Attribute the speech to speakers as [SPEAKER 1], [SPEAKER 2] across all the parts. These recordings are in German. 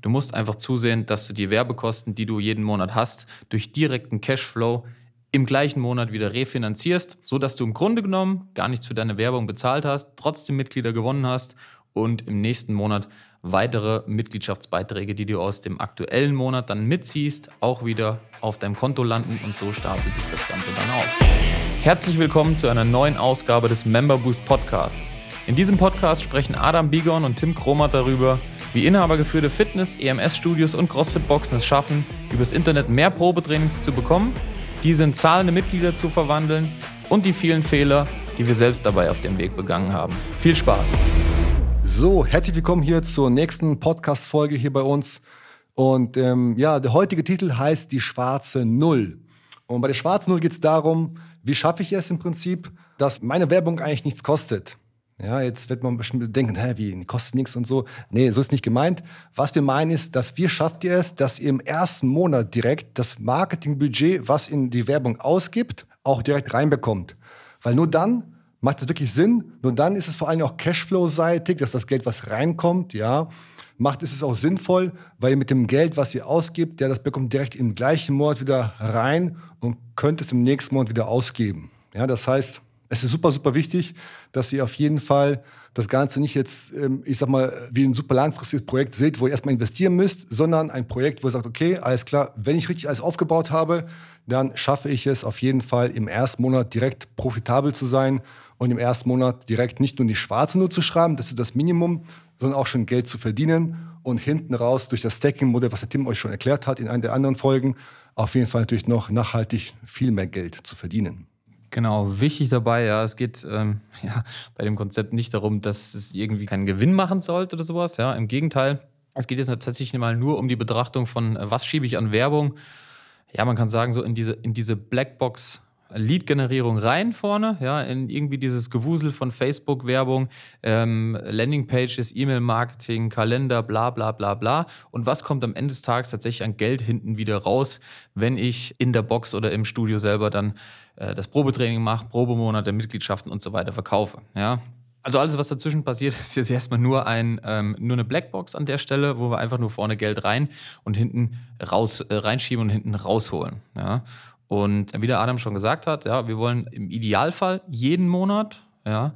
[SPEAKER 1] Du musst einfach zusehen, dass du die Werbekosten, die du jeden Monat hast, durch direkten Cashflow im gleichen Monat wieder refinanzierst, sodass du im Grunde genommen gar nichts für deine Werbung bezahlt hast, trotzdem Mitglieder gewonnen hast und im nächsten Monat weitere Mitgliedschaftsbeiträge, die du aus dem aktuellen Monat dann mitziehst, auch wieder auf deinem Konto landen und so stapelt sich das Ganze dann auf. Herzlich willkommen zu einer neuen Ausgabe des Member Boost Podcast. In diesem Podcast sprechen Adam Bigon und Tim Kromat darüber, wie inhabergeführte Fitness-, EMS-Studios und CrossFit-Boxen es schaffen, übers Internet mehr Probetrainings zu bekommen, diese in zahlende Mitglieder zu verwandeln und die vielen Fehler, die wir selbst dabei auf dem Weg begangen haben. Viel Spaß!
[SPEAKER 2] So, herzlich willkommen hier zur nächsten Podcast-Folge hier bei uns. Und ähm, ja, der heutige Titel heißt Die schwarze Null. Und bei der schwarzen Null geht es darum, wie schaffe ich es im Prinzip, dass meine Werbung eigentlich nichts kostet. Ja, jetzt wird man bestimmt denken, hä, wie, kostet nichts und so. Nee, so ist nicht gemeint. Was wir meinen ist, dass wir schafft ihr es, dass ihr im ersten Monat direkt das Marketingbudget, was in die Werbung ausgibt, auch direkt reinbekommt. Weil nur dann macht es wirklich Sinn. Nur dann ist es vor allem auch Cashflow-seitig, dass das Geld, was reinkommt, ja, macht ist es auch sinnvoll, weil ihr mit dem Geld, was ihr ausgibt, ja, das bekommt direkt im gleichen Monat wieder rein und könnt es im nächsten Monat wieder ausgeben. Ja, das heißt, es ist super, super wichtig, dass ihr auf jeden Fall das Ganze nicht jetzt, ähm, ich sag mal, wie ein super langfristiges Projekt seht, wo ihr erstmal investieren müsst, sondern ein Projekt, wo ihr sagt, okay, alles klar, wenn ich richtig alles aufgebaut habe, dann schaffe ich es auf jeden Fall im ersten Monat direkt profitabel zu sein und im ersten Monat direkt nicht nur die schwarze Null zu schreiben, das ist das Minimum, sondern auch schon Geld zu verdienen und hinten raus durch das Stacking-Modell, was der Tim euch schon erklärt hat in einer der anderen Folgen, auf jeden Fall natürlich noch nachhaltig viel mehr Geld zu verdienen.
[SPEAKER 1] Genau, wichtig dabei, ja, es geht ähm, ja, bei dem Konzept nicht darum, dass es irgendwie keinen Gewinn machen sollte oder sowas, ja, im Gegenteil. Es geht jetzt tatsächlich mal nur um die Betrachtung von, äh, was schiebe ich an Werbung. Ja, man kann sagen, so in diese, in diese Blackbox Lead-Generierung rein vorne, ja, in irgendwie dieses Gewusel von Facebook-Werbung, ähm, Landingpages, E-Mail-Marketing, Kalender, bla bla bla bla. Und was kommt am Ende des Tages tatsächlich an Geld hinten wieder raus, wenn ich in der Box oder im Studio selber dann äh, das Probetraining mache, Probemonate, Mitgliedschaften und so weiter verkaufe. Ja, also alles, was dazwischen passiert, ist jetzt erstmal nur, ein, ähm, nur eine Blackbox an der Stelle, wo wir einfach nur vorne Geld rein und hinten raus äh, reinschieben und hinten rausholen. Ja? Und wie der Adam schon gesagt hat, ja, wir wollen im Idealfall jeden Monat ja,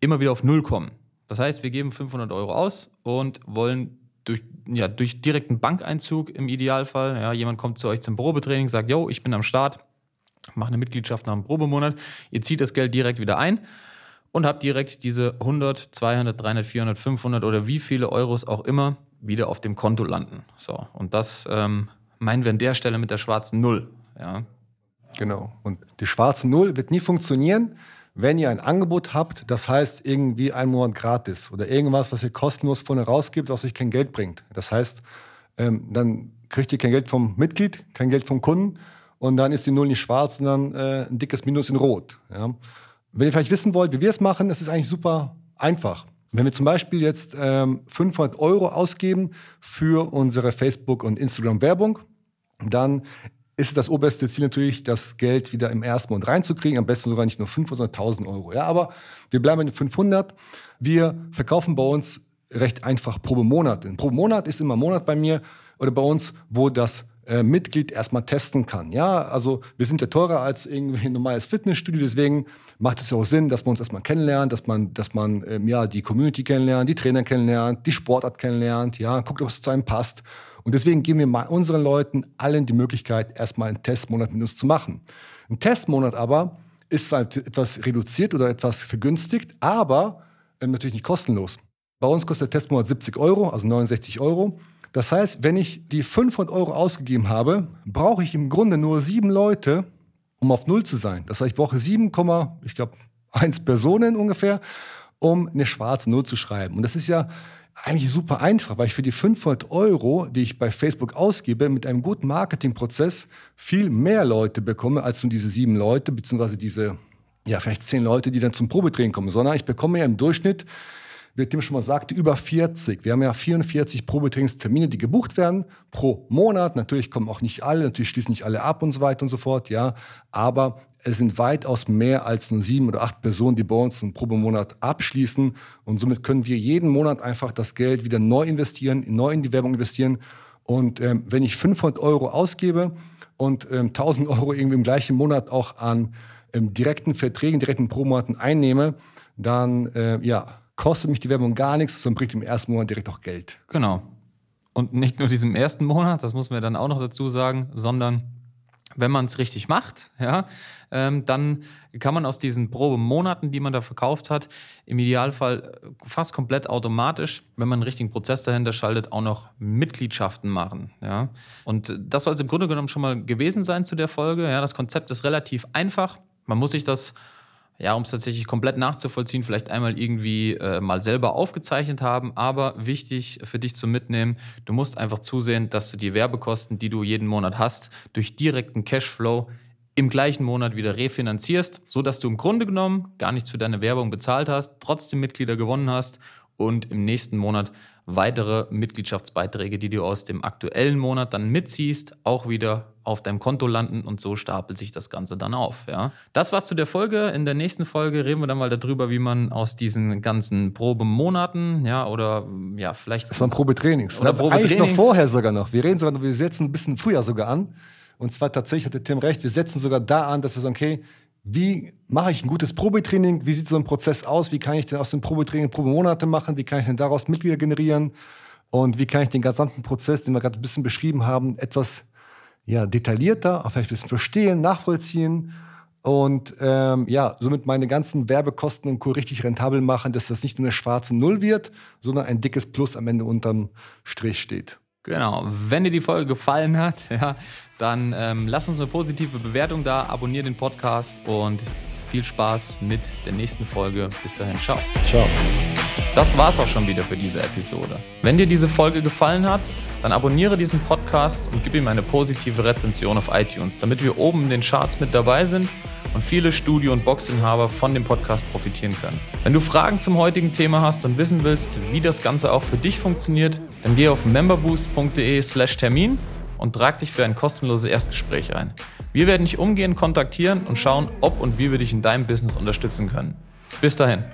[SPEAKER 1] immer wieder auf Null kommen. Das heißt, wir geben 500 Euro aus und wollen durch, ja, durch direkten Bankeinzug im Idealfall, ja, jemand kommt zu euch zum Probetraining, sagt, yo, ich bin am Start, mache eine Mitgliedschaft nach einem Probemonat, ihr zieht das Geld direkt wieder ein und habt direkt diese 100, 200, 300, 400, 500 oder wie viele Euros auch immer wieder auf dem Konto landen. So, und das ähm, meinen wir an der Stelle mit der schwarzen Null. Ja,
[SPEAKER 2] Genau. Und die schwarze Null wird nie funktionieren, wenn ihr ein Angebot habt, das heißt irgendwie ein Monat gratis oder irgendwas, was ihr kostenlos vorne rausgibt, was euch kein Geld bringt. Das heißt, ähm, dann kriegt ihr kein Geld vom Mitglied, kein Geld vom Kunden und dann ist die Null nicht schwarz, sondern äh, ein dickes Minus in Rot. Ja. Wenn ihr vielleicht wissen wollt, wie wir es machen, das ist eigentlich super einfach. Wenn wir zum Beispiel jetzt ähm, 500 Euro ausgeben für unsere Facebook- und Instagram-Werbung, dann ist das oberste Ziel natürlich, das Geld wieder im ersten Monat reinzukriegen. Am besten sogar nicht nur 500, sondern 1000 Euro. Ja, aber wir bleiben bei den 500. Wir verkaufen bei uns recht einfach pro Monat. Denn pro Monat ist immer Monat bei mir oder bei uns, wo das äh, Mitglied erstmal testen kann. Ja, also wir sind ja teurer als irgendwie ein normales Fitnessstudio, deswegen macht es ja auch Sinn, dass man uns erstmal kennenlernt, dass man, dass man ähm, ja die Community kennenlernt, die Trainer kennenlernt, die Sportart kennenlernt, ja, guckt, ob es zu einem passt. Und deswegen geben wir mal unseren Leuten allen die Möglichkeit, erstmal einen Testmonat mit uns zu machen. Ein Testmonat aber ist zwar etwas reduziert oder etwas vergünstigt, aber äh, natürlich nicht kostenlos. Bei uns kostet der Testmonat 70 Euro, also 69 Euro. Das heißt, wenn ich die 500 Euro ausgegeben habe, brauche ich im Grunde nur sieben Leute, um auf Null zu sein. Das heißt, ich brauche 7, ich glaube, 1 Personen ungefähr, um eine schwarze Null zu schreiben. Und das ist ja eigentlich super einfach, weil ich für die 500 Euro, die ich bei Facebook ausgebe, mit einem guten Marketingprozess viel mehr Leute bekomme als nur diese sieben Leute, beziehungsweise diese, ja, vielleicht zehn Leute, die dann zum Probetraining kommen, sondern ich bekomme ja im Durchschnitt wie Tim schon mal sagte, über 40. Wir haben ja 44 Probetrainingstermine, die gebucht werden pro Monat. Natürlich kommen auch nicht alle, natürlich schließen nicht alle ab und so weiter und so fort, ja. Aber es sind weitaus mehr als nur sieben oder acht Personen, die bei uns einen Probemonat abschließen. Und somit können wir jeden Monat einfach das Geld wieder neu investieren, neu in die Werbung investieren. Und ähm, wenn ich 500 Euro ausgebe und ähm, 1000 Euro irgendwie im gleichen Monat auch an ähm, direkten Verträgen, direkten Promonaten einnehme, dann äh, ja, kostet mich die Werbung gar nichts, sondern bringt im ersten Monat direkt auch Geld.
[SPEAKER 1] Genau. Und nicht nur diesem ersten Monat, das muss man dann auch noch dazu sagen, sondern wenn man es richtig macht, ja, ähm, dann kann man aus diesen Probemonaten, die man da verkauft hat, im Idealfall fast komplett automatisch, wenn man einen richtigen Prozess dahinter schaltet, auch noch Mitgliedschaften machen. Ja. Und das soll es im Grunde genommen schon mal gewesen sein zu der Folge. Ja, das Konzept ist relativ einfach. Man muss sich das ja, um es tatsächlich komplett nachzuvollziehen, vielleicht einmal irgendwie äh, mal selber aufgezeichnet haben. Aber wichtig für dich zu mitnehmen, du musst einfach zusehen, dass du die Werbekosten, die du jeden Monat hast, durch direkten Cashflow im gleichen Monat wieder refinanzierst, sodass du im Grunde genommen gar nichts für deine Werbung bezahlt hast, trotzdem Mitglieder gewonnen hast und im nächsten Monat weitere Mitgliedschaftsbeiträge, die du aus dem aktuellen Monat dann mitziehst, auch wieder auf deinem Konto landen und so stapelt sich das Ganze dann auf. Ja. Das war's zu der Folge. In der nächsten Folge reden wir dann mal darüber, wie man aus diesen ganzen Probemonaten, ja, oder ja, vielleicht.
[SPEAKER 2] Das waren Probetrainings. Oder Probetrainings. Eigentlich noch vorher sogar noch. Wir reden sogar, wir setzen ein bisschen früher sogar an. Und zwar tatsächlich hatte Tim recht, wir setzen sogar da an, dass wir sagen, okay, wie mache ich ein gutes Probetraining? Wie sieht so ein Prozess aus? Wie kann ich denn aus dem Probetraining Probemonate machen? Wie kann ich denn daraus Mitglieder generieren? Und wie kann ich den gesamten Prozess, den wir gerade ein bisschen beschrieben haben, etwas ja, detaillierter, auch vielleicht ein bisschen verstehen, nachvollziehen und ähm, ja, somit meine ganzen Werbekosten und Co. richtig rentabel machen, dass das nicht nur eine schwarze Null wird, sondern ein dickes Plus am Ende unterm Strich steht.
[SPEAKER 1] Genau. Wenn dir die Folge gefallen hat, ja, dann ähm, lass uns eine positive Bewertung da, abonniere den Podcast und viel Spaß mit der nächsten Folge. Bis dahin, ciao.
[SPEAKER 2] Ciao.
[SPEAKER 1] Das war's auch schon wieder für diese Episode. Wenn dir diese Folge gefallen hat, dann abonniere diesen Podcast und gib ihm eine positive Rezension auf iTunes, damit wir oben in den Charts mit dabei sind und viele Studio- und Boxinhaber von dem Podcast profitieren können. Wenn du Fragen zum heutigen Thema hast und wissen willst, wie das Ganze auch für dich funktioniert, dann geh auf memberboost.de/slash Termin und trag dich für ein kostenloses Erstgespräch ein. Wir werden dich umgehend kontaktieren und schauen, ob und wie wir dich in deinem Business unterstützen können. Bis dahin.